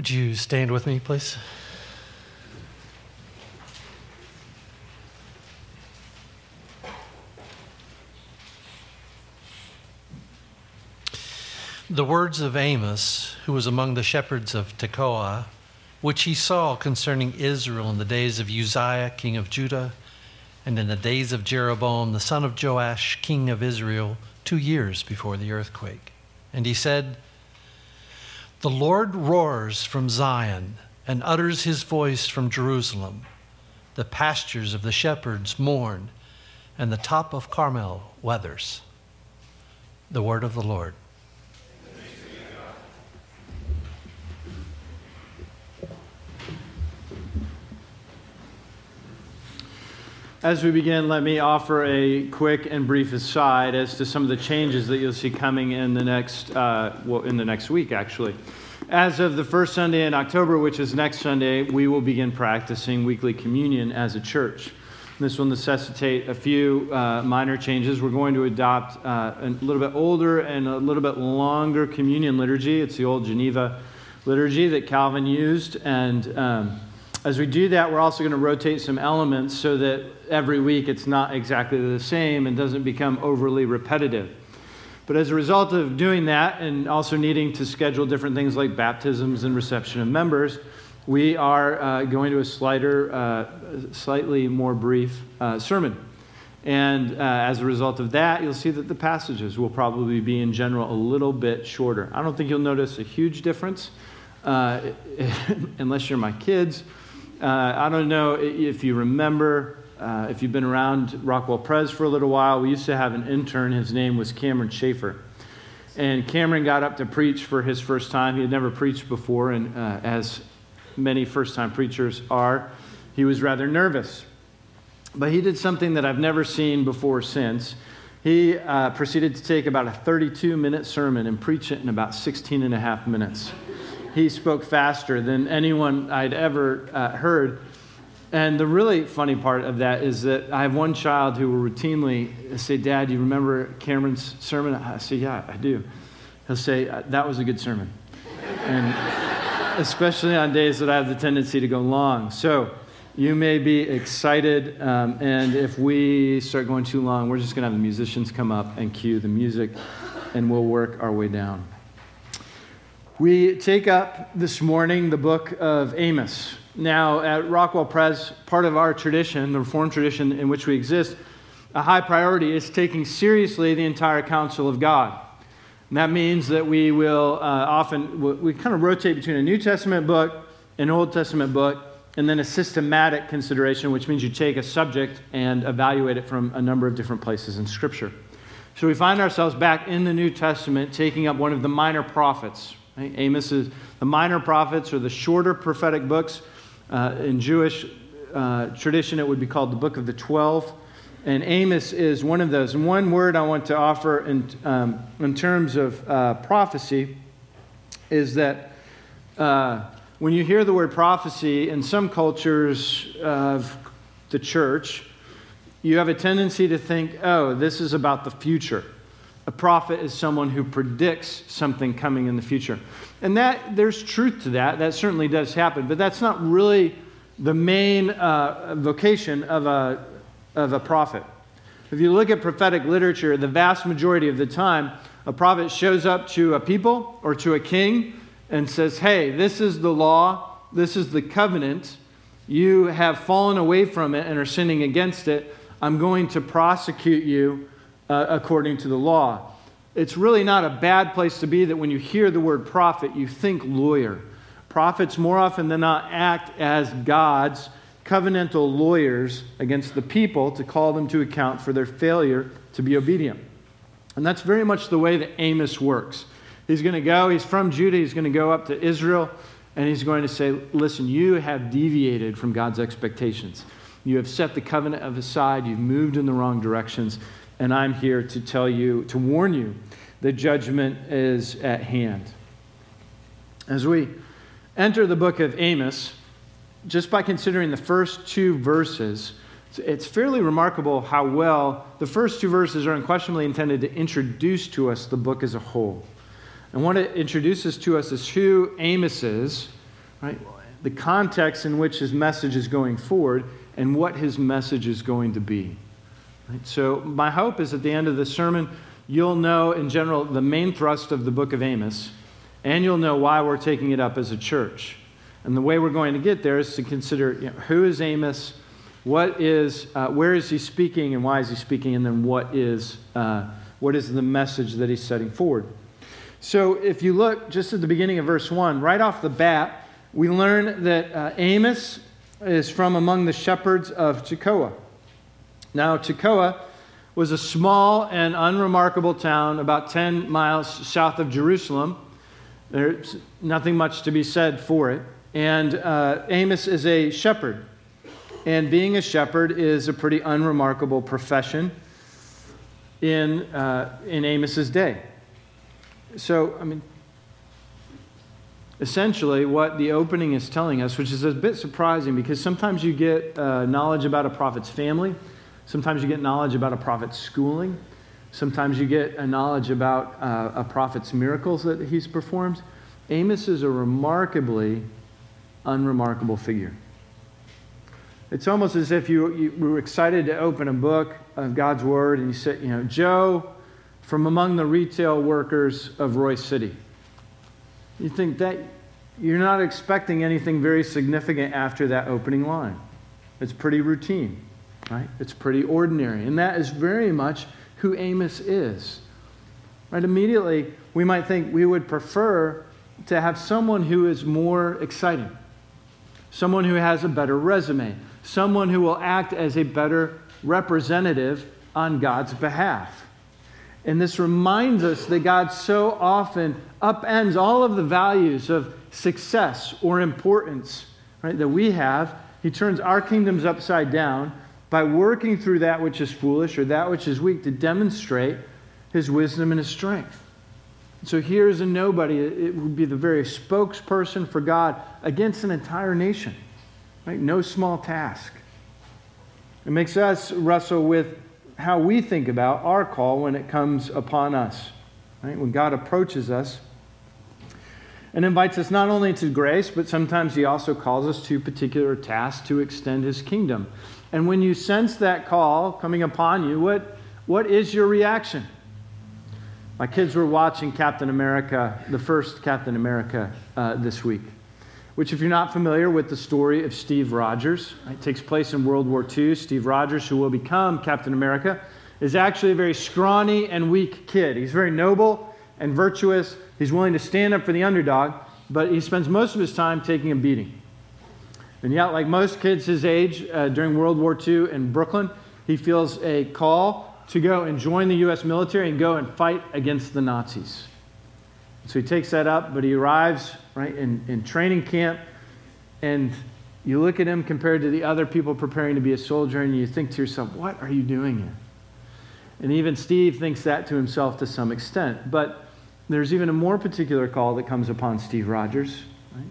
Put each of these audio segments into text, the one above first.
Would you stand with me, please? The words of Amos, who was among the shepherds of Tekoa, which he saw concerning Israel in the days of Uzziah, king of Judah, and in the days of Jeroboam, the son of Joash, king of Israel, two years before the earthquake. And he said, The Lord roars from Zion and utters his voice from Jerusalem. The pastures of the shepherds mourn, and the top of Carmel weathers. The word of the Lord. As we begin, let me offer a quick and brief aside as to some of the changes that you'll see coming in the next, uh, well, in the next week, actually. As of the first Sunday in October, which is next Sunday, we will begin practicing weekly communion as a church. This will necessitate a few uh, minor changes. We're going to adopt uh, a little bit older and a little bit longer communion liturgy. It's the old Geneva liturgy that Calvin used, and um, as we do that, we're also going to rotate some elements so that every week it's not exactly the same and doesn't become overly repetitive. But as a result of doing that and also needing to schedule different things like baptisms and reception of members, we are uh, going to a slighter, uh, slightly more brief uh, sermon. And uh, as a result of that, you'll see that the passages will probably be, in general, a little bit shorter. I don't think you'll notice a huge difference uh, unless you're my kids uh, I don't know if you remember, uh, if you've been around Rockwall Pres for a little while, we used to have an intern. His name was Cameron Schaefer. And Cameron got up to preach for his first time. He had never preached before, and uh, as many first time preachers are, he was rather nervous. But he did something that I've never seen before since. He uh, proceeded to take about a 32 minute sermon and preach it in about 16 and a half minutes he spoke faster than anyone I'd ever uh, heard. And the really funny part of that is that I have one child who will routinely say, Dad, you remember Cameron's sermon? I say, Yeah, I do. He'll say, uh, That was a good sermon. And especially on days that I have the tendency to go long. So you may be excited. Um, and if we start going too long, we're just going to have the musicians come up and cue the music, and we'll work our way down. We take up this morning the book of Amos. Now, at Rockwall Pres, part of our tradition, the Reformed tradition in which we exist, a high priority is taking seriously the entire counsel of God. And that means that we will uh, often, we kind of rotate between a New Testament book, an Old Testament book, and then a systematic consideration, which means you take a subject and evaluate it from a number of different places in Scripture. So we find ourselves back in the New Testament taking up one of the minor prophets, Right? Amos is the minor prophets or the shorter prophetic books. Uh, in Jewish uh, tradition, it would be called the Book of the Twelve. And Amos is one of those. And one word I want to offer in, um, in terms of uh, prophecy is that uh, when you hear the word prophecy in some cultures of the church, you have a tendency to think, oh, this is about the future. A prophet is someone who predicts something coming in the future. And that there's truth to that. That certainly does happen, but that's not really the main uh, vocation of a, of a prophet. If you look at prophetic literature, the vast majority of the time, a prophet shows up to a people or to a king and says, Hey, this is the law, this is the covenant. You have fallen away from it and are sinning against it. I'm going to prosecute you uh, according to the law. It's really not a bad place to be that when you hear the word prophet, you think lawyer. Prophets, more often than not, act as God's covenantal lawyers against the people to call them to account for their failure to be obedient. And that's very much the way that Amos works. He's going to go, he's from Judah, he's going to go up to Israel, and he's going to say, Listen, you have deviated from God's expectations. You have set the covenant aside, you've moved in the wrong directions and I'm here to tell you, to warn you, the judgment is at hand. As we enter the book of Amos, just by considering the first two verses, it's fairly remarkable how well the first two verses are unquestionably intended to introduce to us the book as a whole. And what it introduces to us is who Amos is right? The context in which his message is going forward and what his message is going to be. Right? So, my hope is at the end of the sermon, you'll know in general the main thrust of the book of Amos, and you'll know why we're taking it up as a church. And the way we're going to get there is to consider you know, who is Amos, what is, uh, where is he speaking, and why is he speaking, and then what is, uh, what is the message that he's setting forward. So, if you look just at the beginning of verse 1, right off the bat, we learn that uh, Amos is from among the shepherds of Tekoa. Now, Tekoa was a small and unremarkable town about 10 miles south of Jerusalem. There's nothing much to be said for it. And uh, Amos is a shepherd. And being a shepherd is a pretty unremarkable profession in, uh, in Amos's day. So, I mean, essentially what the opening is telling us, which is a bit surprising because sometimes you get uh, knowledge about a prophet's family, sometimes you get knowledge about a prophet's schooling, sometimes you get a knowledge about uh, a prophet's miracles that he's performed. Amos is a remarkably unremarkable figure. It's almost as if you, you were excited to open a book of God's Word and you said, you know, Joe from among the retail workers of Royse City. You think that you're not expecting anything very significant after that opening line. It's pretty routine, right? It's pretty ordinary. And that is very much who Amos is. Right? Immediately, we might think we would prefer to have someone who is more exciting, someone who has a better resume, someone who will act as a better representative on God's behalf. And this reminds us that God so often upends all of the values of success or importance right, that we have. He turns our kingdoms upside down by working through that which is foolish or that which is weak to demonstrate his wisdom and his strength. So here's a nobody. It would be the very spokesperson for God against an entire nation. Right? No small task. It makes us wrestle with how we think about our call when it comes upon us. Right? When God approaches us and invites us not only to grace, but sometimes He also calls us to particular tasks to extend His kingdom. And when you sense that call coming upon you, what, what is your reaction? My kids were watching Captain America, the first Captain America, uh, this week which, if you're not familiar with the story of Steve Rogers, it takes place in World War II. Steve Rogers, who will become Captain America, is actually a very scrawny and weak kid. He's very noble and virtuous. He's willing to stand up for the underdog, but he spends most of his time taking a beating. And yet, like most kids his age uh, during World War II in Brooklyn, he feels a call to go and join the U.S. military and go and fight against the Nazis. So he takes that up, but he arrives right in, in training camp, and you look at him compared to the other people preparing to be a soldier, and you think to yourself, what are you doing here? And even Steve thinks that to himself to some extent. But there's even a more particular call that comes upon Steve Rogers. Right?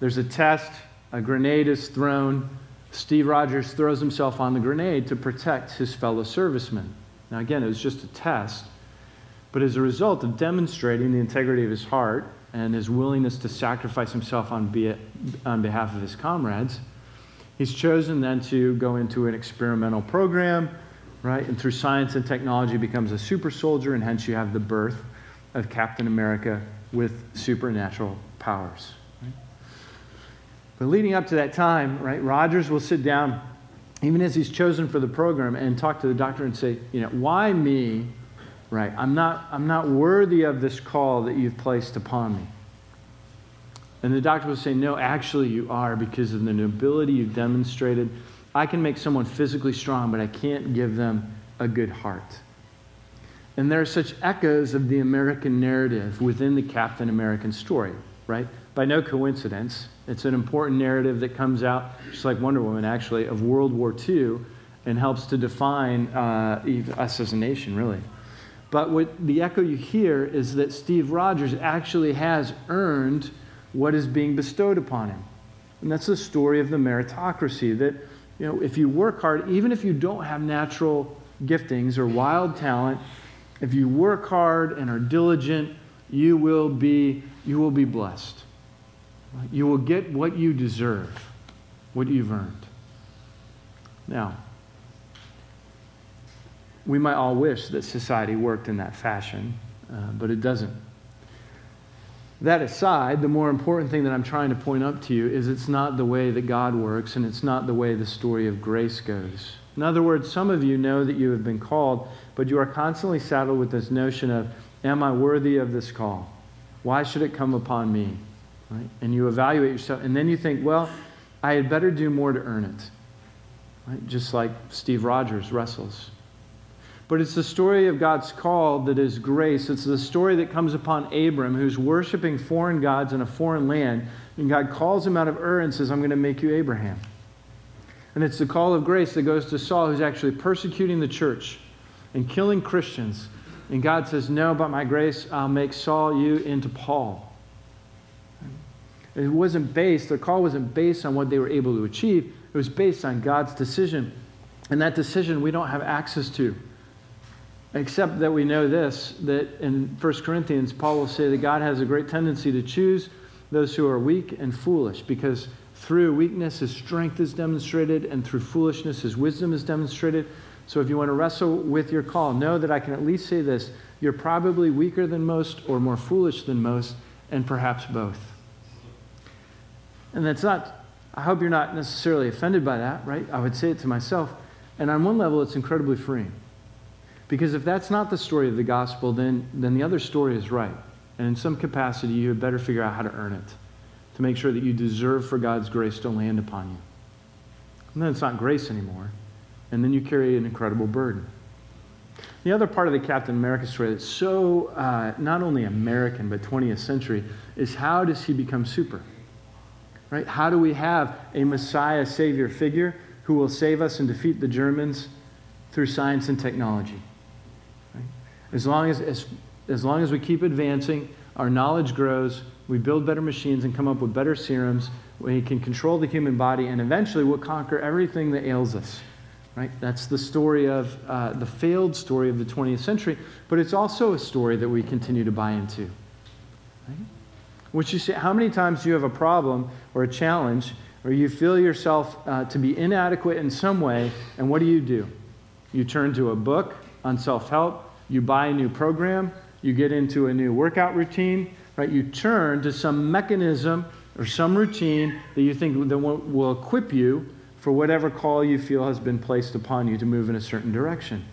There's a test, a grenade is thrown. Steve Rogers throws himself on the grenade to protect his fellow servicemen. Now, again, it was just a test. But as a result of demonstrating the integrity of his heart and his willingness to sacrifice himself on, be, on behalf of his comrades, he's chosen then to go into an experimental program, right? And through science and technology becomes a super soldier, and hence you have the birth of Captain America with supernatural powers. But leading up to that time, right, Rogers will sit down, even as he's chosen for the program, and talk to the doctor and say, you know, why me? right. I'm not, I'm not worthy of this call that you've placed upon me. And the doctor will say, No, actually, you are because of the nobility you've demonstrated. I can make someone physically strong, but I can't give them a good heart. And there are such echoes of the American narrative within the Captain American story, right? By no coincidence, it's an important narrative that comes out, just like Wonder Woman, actually, of World War II and helps to define uh, us as a nation, really. But what the echo you hear is that Steve Rogers actually has earned what is being bestowed upon him. And that's the story of the meritocracy that, you know, if you work hard, even if you don't have natural giftings or wild talent, if you work hard and are diligent, you will be, you will be blessed. You will get what you deserve, what you've earned. Now, we might all wish that society worked in that fashion, uh, but it doesn't. That aside, the more important thing that I'm trying to point up to you is it's not the way that God works and it's not the way the story of grace goes. In other words, some of you know that you have been called, but you are constantly saddled with this notion of, Am I worthy of this call? Why should it come upon me? Right? And you evaluate yourself, and then you think, Well, I had better do more to earn it. Right? Just like Steve Rogers wrestles. But it's the story of God's call that is grace. It's the story that comes upon Abram, who's worshiping foreign gods in a foreign land. And God calls him out of Ur and says, I'm going to make you Abraham. And it's the call of grace that goes to Saul, who's actually persecuting the church and killing Christians. And God says, No, by my grace, I'll make Saul you into Paul. It wasn't based, the call wasn't based on what they were able to achieve, it was based on God's decision. And that decision we don't have access to. Except that we know this that in 1 Corinthians, Paul will say that God has a great tendency to choose those who are weak and foolish because through weakness, his strength is demonstrated, and through foolishness, his wisdom is demonstrated. So if you want to wrestle with your call, know that I can at least say this you're probably weaker than most or more foolish than most, and perhaps both. And that's not, I hope you're not necessarily offended by that, right? I would say it to myself. And on one level, it's incredibly freeing. Because if that's not the story of the gospel, then, then the other story is right. And in some capacity, you had better figure out how to earn it to make sure that you deserve for God's grace to land upon you. And then it's not grace anymore. And then you carry an incredible burden. The other part of the Captain America story that's so uh, not only American but 20th century is how does he become super? Right? How do we have a Messiah Savior figure who will save us and defeat the Germans through science and technology? As long as, as, as long as we keep advancing, our knowledge grows, we build better machines and come up with better serums, we can control the human body, and eventually we'll conquer everything that ails us. Right? That's the story of uh, the failed story of the 20th century, but it's also a story that we continue to buy into. Right? Which you say, how many times do you have a problem or a challenge, or you feel yourself uh, to be inadequate in some way, and what do you do? You turn to a book on self help, you buy a new program, you get into a new workout routine, right? You turn to some mechanism or some routine that you think that will equip you for whatever call you feel has been placed upon you to move in a certain direction.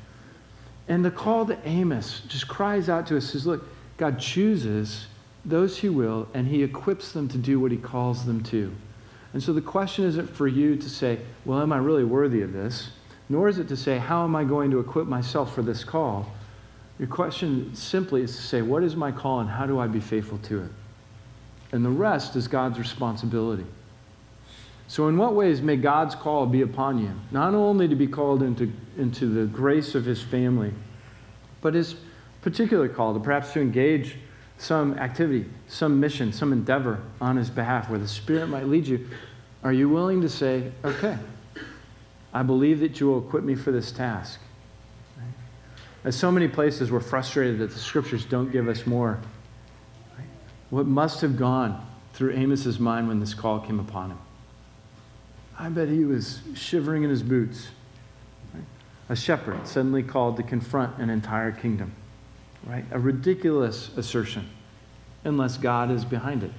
And the call to Amos just cries out to us says, look, God chooses those he will, and he equips them to do what he calls them to. And so the question isn't for you to say, well, am I really worthy of this? Nor is it to say, how am I going to equip myself for this call? Your question simply is to say, What is my call and how do I be faithful to it? And the rest is God's responsibility. So, in what ways may God's call be upon you? Not only to be called into, into the grace of his family, but his particular call to perhaps to engage some activity, some mission, some endeavor on his behalf where the Spirit might lead you. Are you willing to say, okay, I believe that you will equip me for this task? As so many places we're frustrated that the scriptures don't give us more. What must have gone through Amos's mind when this call came upon him? I bet he was shivering in his boots. A shepherd suddenly called to confront an entire kingdom. Right? A ridiculous assertion, unless God is behind it,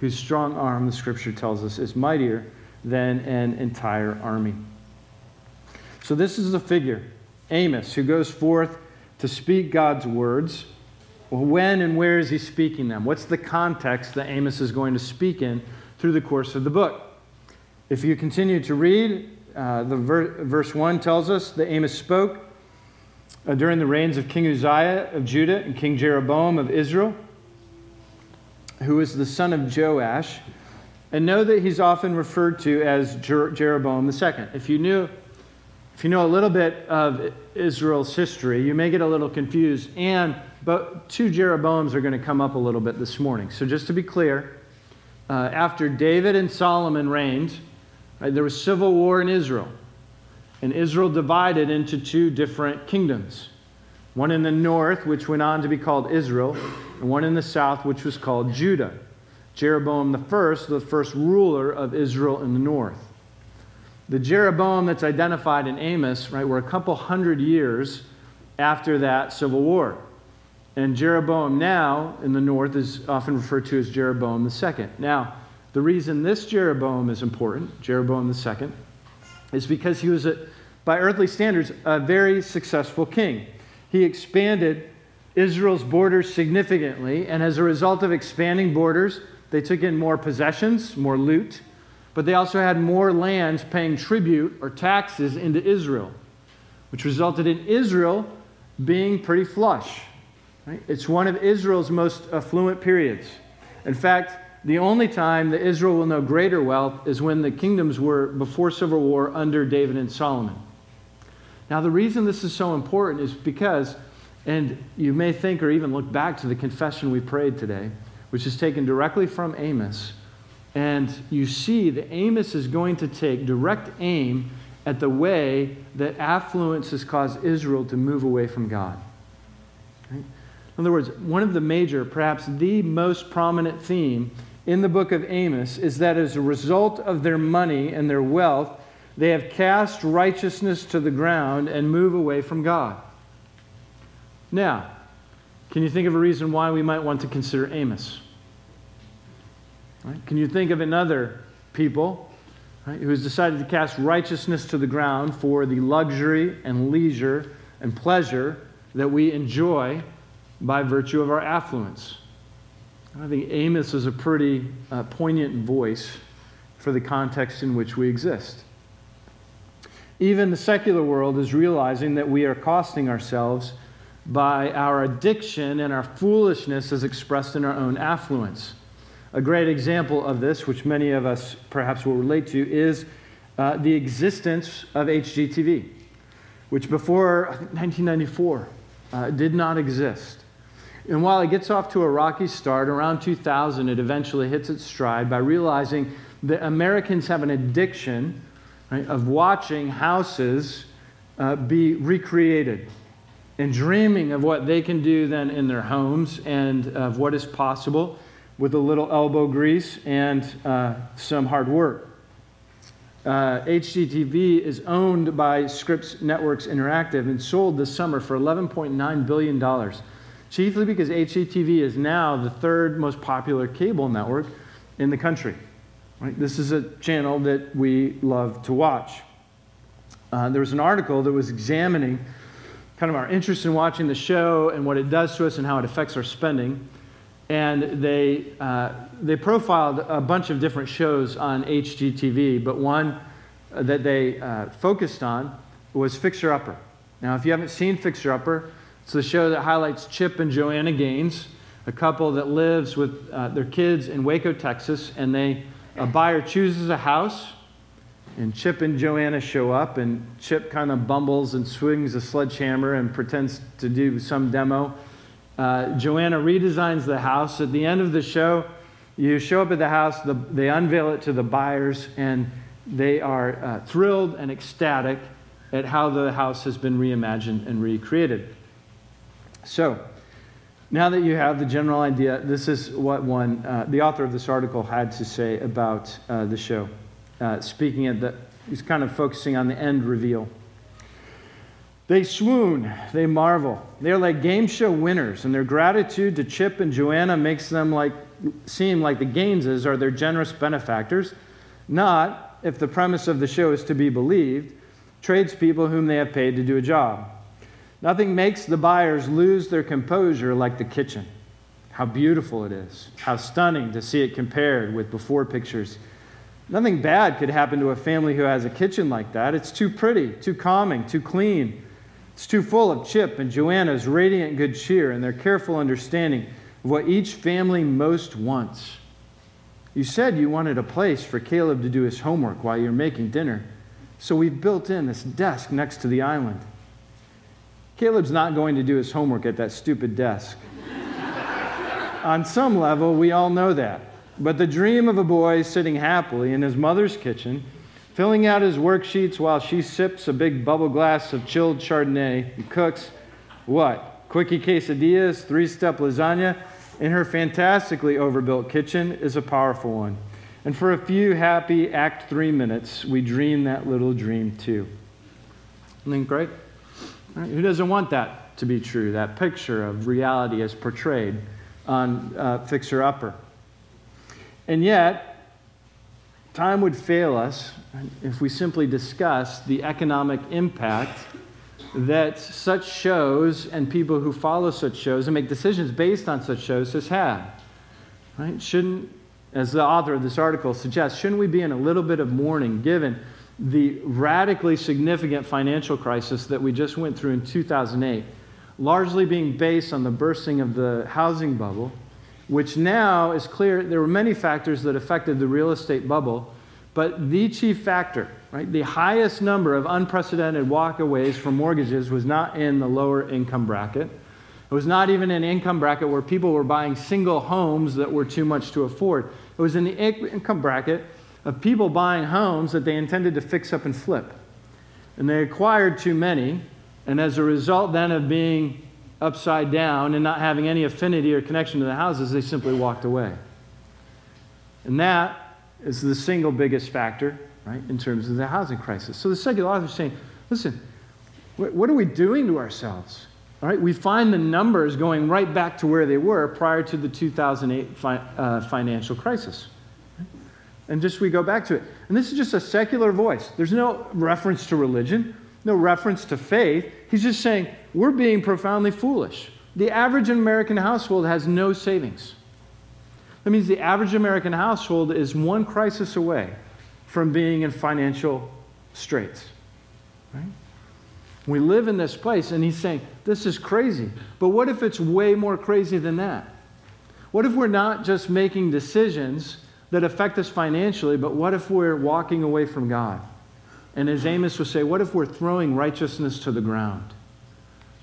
whose strong arm, the scripture tells us, is mightier than an entire army. So, this is the figure Amos, who goes forth to speak God's words. Well, when and where is he speaking them? What's the context that Amos is going to speak in through the course of the book? If you continue to read, uh, the ver- verse 1 tells us that Amos spoke uh, during the reigns of King Uzziah of Judah and King Jeroboam of Israel, who was the son of Joash. And know that he's often referred to as Jer- Jeroboam II. If you knew if you know a little bit of Israel's history, you may get a little confused. And but two Jeroboams are going to come up a little bit this morning. So just to be clear, uh, after David and Solomon reigned, right, there was civil war in Israel, and Israel divided into two different kingdoms. One in the north, which went on to be called Israel, and one in the south, which was called Judah. Jeroboam first, the first ruler of Israel in the north. The Jeroboam that's identified in Amos, right, we're a couple hundred years after that civil war. And Jeroboam now in the north is often referred to as Jeroboam II. Now, the reason this Jeroboam is important, Jeroboam II, is because he was, a, by earthly standards, a very successful king. He expanded Israel's borders significantly, and as a result of expanding borders, they took in more possessions, more loot, but they also had more lands paying tribute or taxes into Israel, which resulted in Israel being pretty flush. Right? It's one of Israel's most affluent periods. In fact, the only time that Israel will know greater wealth is when the kingdoms were before civil war under David and Solomon. Now, the reason this is so important is because, and you may think or even look back to the confession we prayed today, which is taken directly from Amos. And you see that Amos is going to take direct aim at the way that affluence has caused Israel to move away from God. Right? In other words, one of the major, perhaps the most prominent theme in the book of Amos is that as a result of their money and their wealth, they have cast righteousness to the ground and move away from God. Now, can you think of a reason why we might want to consider Amos? Right? Can you think of another people right, who has decided to cast righteousness to the ground for the luxury and leisure and pleasure that we enjoy by virtue of our affluence? I think Amos is a pretty uh, poignant voice for the context in which we exist. Even the secular world is realizing that we are costing ourselves by our addiction and our foolishness as expressed in our own affluence. A great example of this, which many of us perhaps will relate to, is uh, the existence of HGTV, which before 1994 uh, did not exist. And while it gets off to a rocky start, around 2000 it eventually hits its stride by realizing that Americans have an addiction right, of watching houses uh, be recreated and dreaming of what they can do then in their homes and of what is possible with a little elbow grease and uh, some hard work. Uh, HGTV is owned by Scripps Networks Interactive and sold this summer for $11.9 billion chiefly because HGTV is now the third most popular cable network in the country. Right? This is a channel that we love to watch. Uh, there was an article that was examining kind of our interest in watching the show and what it does to us and how it affects our spending. And they, uh, they profiled a bunch of different shows on HGTV, but one that they uh, focused on was Fixer Upper. Now, if you haven't seen Fixer Upper, it's the show that highlights Chip and Joanna Gaines, a couple that lives with uh, their kids in Waco, Texas, and they a buyer chooses a house, and Chip and Joanna show up, and Chip kind of bumbles and swings a sledgehammer and pretends to do some demo. Uh, Joanna redesigns the house. At the end of the show, you show up at the house, the, they unveil it to the buyers, and they are uh, thrilled and ecstatic at how the house has been reimagined and recreated. So, now that you have the general idea, this is what one, uh, the author of this article had to say about uh, the show. Uh, speaking at the, he's kind of focusing on the end reveal. They swoon, they marvel. They're like game show winners, and their gratitude to Chip and Joanna makes them like, seem like the Gaineses are their generous benefactors, not, if the premise of the show is to be believed, tradespeople whom they have paid to do a job. Nothing makes the buyers lose their composure like the kitchen. How beautiful it is. How stunning to see it compared with before pictures. Nothing bad could happen to a family who has a kitchen like that. It's too pretty, too calming, too clean. It's too full of Chip and Joanna's radiant good cheer and their careful understanding of what each family most wants. You said you wanted a place for Caleb to do his homework while you're making dinner, so we've built in this desk next to the island. Caleb's not going to do his homework at that stupid desk. On some level, we all know that. But the dream of a boy sitting happily in his mother's kitchen, filling out his worksheets while she sips a big bubble glass of chilled Chardonnay and cooks what? Quickie quesadillas, three step lasagna, in her fantastically overbuilt kitchen is a powerful one. And for a few happy Act 3 minutes, we dream that little dream too. Isn't that great? Right? Who doesn't want that to be true, that picture of reality as portrayed on uh, Fixer Upper? And yet, time would fail us if we simply discuss the economic impact that such shows and people who follow such shows and make decisions based on such shows has had. Right? Shouldn't, as the author of this article suggests, shouldn't we be in a little bit of mourning given the radically significant financial crisis that we just went through in 2008, largely being based on the bursting of the housing bubble, which now is clear there were many factors that affected the real estate bubble, but the chief factor, right, the highest number of unprecedented walkaways for mortgages was not in the lower income bracket. It was not even an income bracket where people were buying single homes that were too much to afford. It was in the income bracket of people buying homes that they intended to fix up and flip. And they acquired too many, and as a result then of being upside down and not having any affinity or connection to the houses, they simply walked away. And that is the single biggest factor, right, in terms of the housing crisis. So the secular author is saying, listen, what are we doing to ourselves? All right, we find the numbers going right back to where they were prior to the 2008 fi- uh, financial crisis. And just we go back to it. And this is just a secular voice. There's no reference to religion, no reference to faith. He's just saying, we're being profoundly foolish. The average American household has no savings. That means the average American household is one crisis away from being in financial straits. Right? We live in this place, and he's saying, This is crazy. But what if it's way more crazy than that? What if we're not just making decisions that affect us financially, but what if we're walking away from God? And as Amos would say, what if we're throwing righteousness to the ground?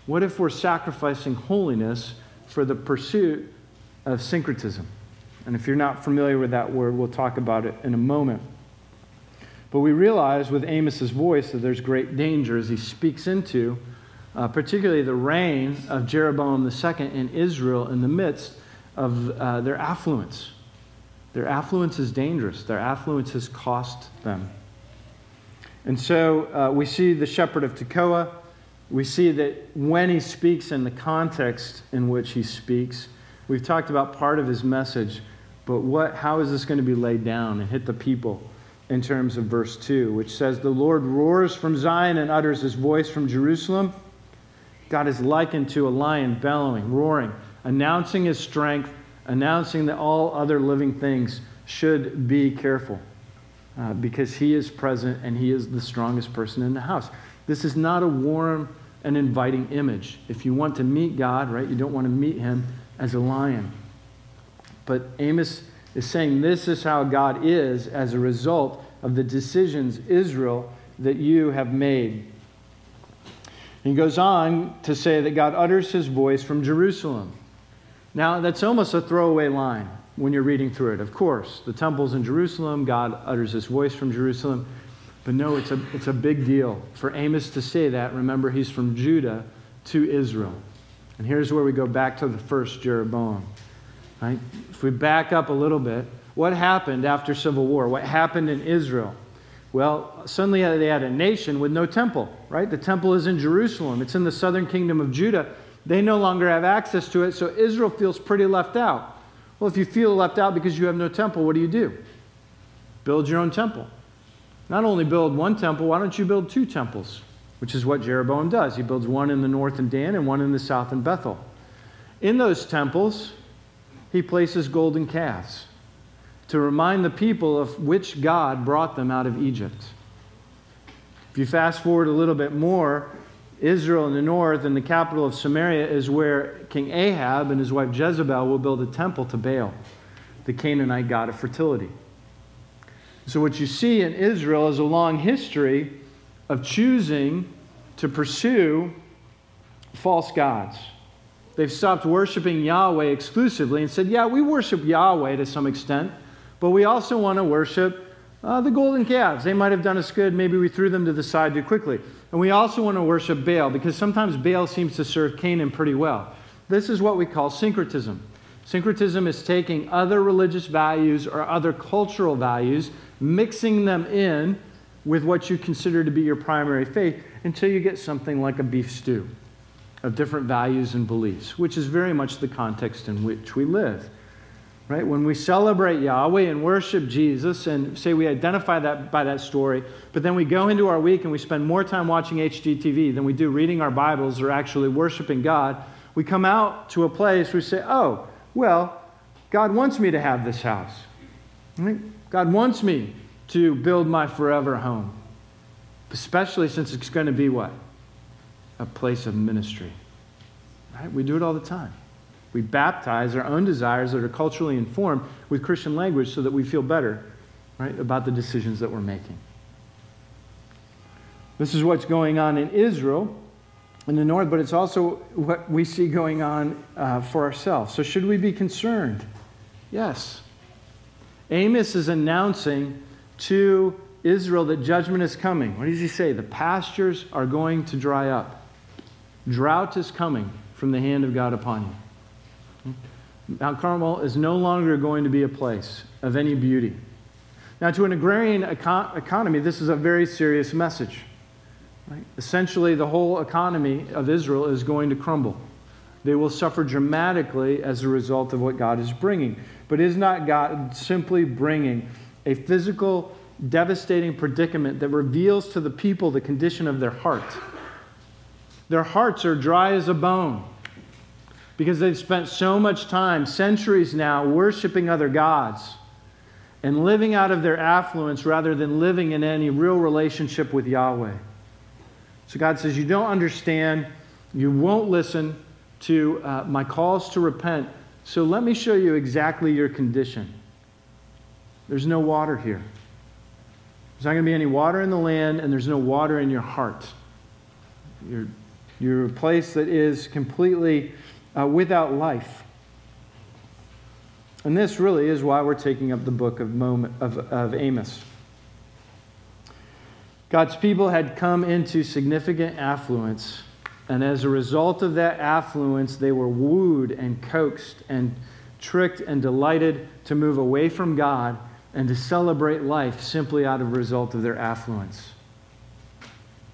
What if we're sacrificing holiness for the pursuit of syncretism? And if you're not familiar with that word, we'll talk about it in a moment. But we realize with Amos's voice that there's great danger as he speaks into, uh, particularly the reign of Jeroboam II in Israel in the midst of uh, their affluence. Their affluence is dangerous, their affluence has cost them. And so uh, we see the shepherd of Tekoa. We see that when he speaks and the context in which he speaks, we've talked about part of his message, but what, how is this going to be laid down and hit the people in terms of verse 2, which says, The Lord roars from Zion and utters his voice from Jerusalem. God is likened to a lion bellowing, roaring, announcing his strength announcing that all other living things should be careful uh, because he is present and he is the strongest person in the house. This is not a warm and inviting image. If you want to meet God, right, you don't want to meet him as a lion. But Amos is saying this is how God is as a result of the decisions, Israel, that you have made. He goes on to say that God utters his voice from Jerusalem. Now, that's almost a throwaway line when you're reading through it. Of course, the temple's in Jerusalem, God utters his voice from Jerusalem. But no, it's a, it's a big deal. For Amos to say that, remember, he's from Judah to Israel. And here's where we go back to the first Jeroboam. Right? If we back up a little bit, what happened after civil war? What happened in Israel? Well, suddenly they had a nation with no temple, right? The temple is in Jerusalem. It's in the southern kingdom of Judah. They no longer have access to it, so Israel feels pretty left out. Well, if you feel left out because you have no temple, what do you do? Build your own temple. Not only build one temple, why don't you build two temples? Which is what Jeroboam does. He builds one in the north in Dan and one in the south in Bethel. In those temples, he places golden calves to remind the people of which God brought them out of Egypt. If you fast forward a little bit more, Israel in the north and the capital of Samaria is where King Ahab and his wife Jezebel will build a temple to Baal, the Canaanite god of fertility. So, what you see in Israel is a long history of choosing to pursue false gods. They've stopped worshiping Yahweh exclusively and said, Yeah, we worship Yahweh to some extent, but we also want to worship uh, the golden calves. They might have done us good. Maybe we threw them to the side too quickly. And we also want to worship Baal because sometimes Baal seems to serve Canaan pretty well. This is what we call syncretism. Syncretism is taking other religious values or other cultural values, mixing them in with what you consider to be your primary faith until you get something like a beef stew of different values and beliefs, which is very much the context in which we live. Right? When we celebrate Yahweh and worship Jesus and say we identify that by that story, but then we go into our week and we spend more time watching HGTV than we do reading our Bibles or actually worshiping God, we come out to a place we say, oh, well, God wants me to have this house. Right? God wants me to build my forever home, especially since it's going to be what? A place of ministry. Right? We do it all the time. We baptize our own desires that are culturally informed with Christian language so that we feel better right, about the decisions that we're making. This is what's going on in Israel in the north, but it's also what we see going on uh, for ourselves. So, should we be concerned? Yes. Amos is announcing to Israel that judgment is coming. What does he say? The pastures are going to dry up, drought is coming from the hand of God upon you. Mount Carmel is no longer going to be a place of any beauty. Now, to an agrarian econ- economy, this is a very serious message. Right? Essentially, the whole economy of Israel is going to crumble. They will suffer dramatically as a result of what God is bringing. But is not God simply bringing a physical, devastating predicament that reveals to the people the condition of their heart? Their hearts are dry as a bone because they've spent so much time, centuries now, worshiping other gods and living out of their affluence rather than living in any real relationship with Yahweh. So God says, You don't understand, you won't listen to uh, my calls to repent. So let me show you exactly your condition. There's no water here. There's not going to be any water in the land, and there's no water in your heart. You're, you're a place that is completely uh, without life. And this really is why we're taking up the book of, moment, of, of Amos. God's people had come into significant affluence, and as a result of that affluence, they were wooed and coaxed and tricked and delighted to move away from God and to celebrate life simply out of result of their affluence.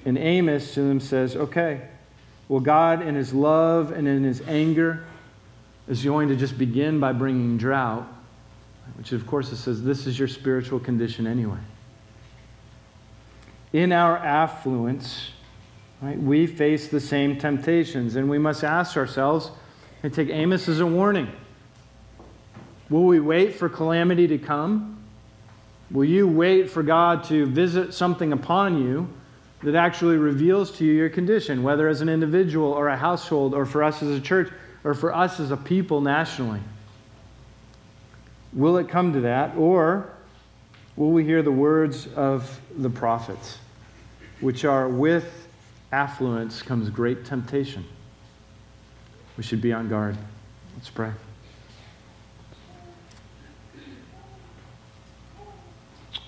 And Amos to them says, okay, well, God, in His love and in His anger, is going to just begin by bringing drought, which, of course, it says this is your spiritual condition anyway. In our affluence, right, we face the same temptations, and we must ask ourselves and take Amos as a warning. Will we wait for calamity to come? Will you wait for God to visit something upon you that actually reveals to you your condition, whether as an individual or a household or for us as a church or for us as a people nationally. Will it come to that, or will we hear the words of the prophets, which are with affluence comes great temptation? We should be on guard. Let's pray.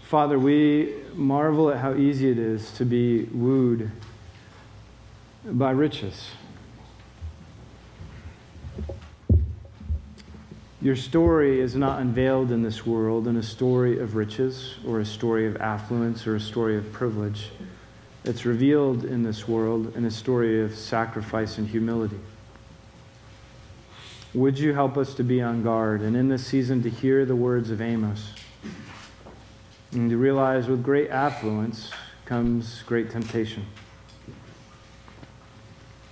Father, we marvel at how easy it is to be wooed by riches. Your story is not unveiled in this world in a story of riches or a story of affluence or a story of privilege. It's revealed in this world in a story of sacrifice and humility. Would you help us to be on guard and in this season to hear the words of Amos? And to realize with great affluence comes great temptation.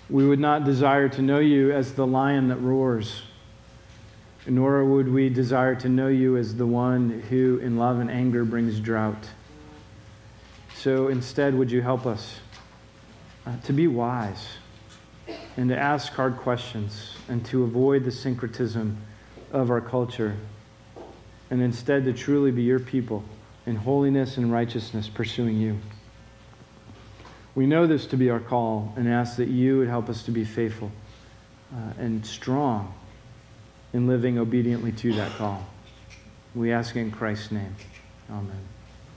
We would not desire to know you as the lion that roars, nor would we desire to know you as the one who, in love and anger, brings drought. So instead, would you help us uh, to be wise and to ask hard questions and to avoid the syncretism of our culture, and instead to truly be your people in holiness and righteousness, pursuing you. We know this to be our call and ask that you would help us to be faithful uh, and strong in living obediently to that call. We ask in Christ's name. Amen.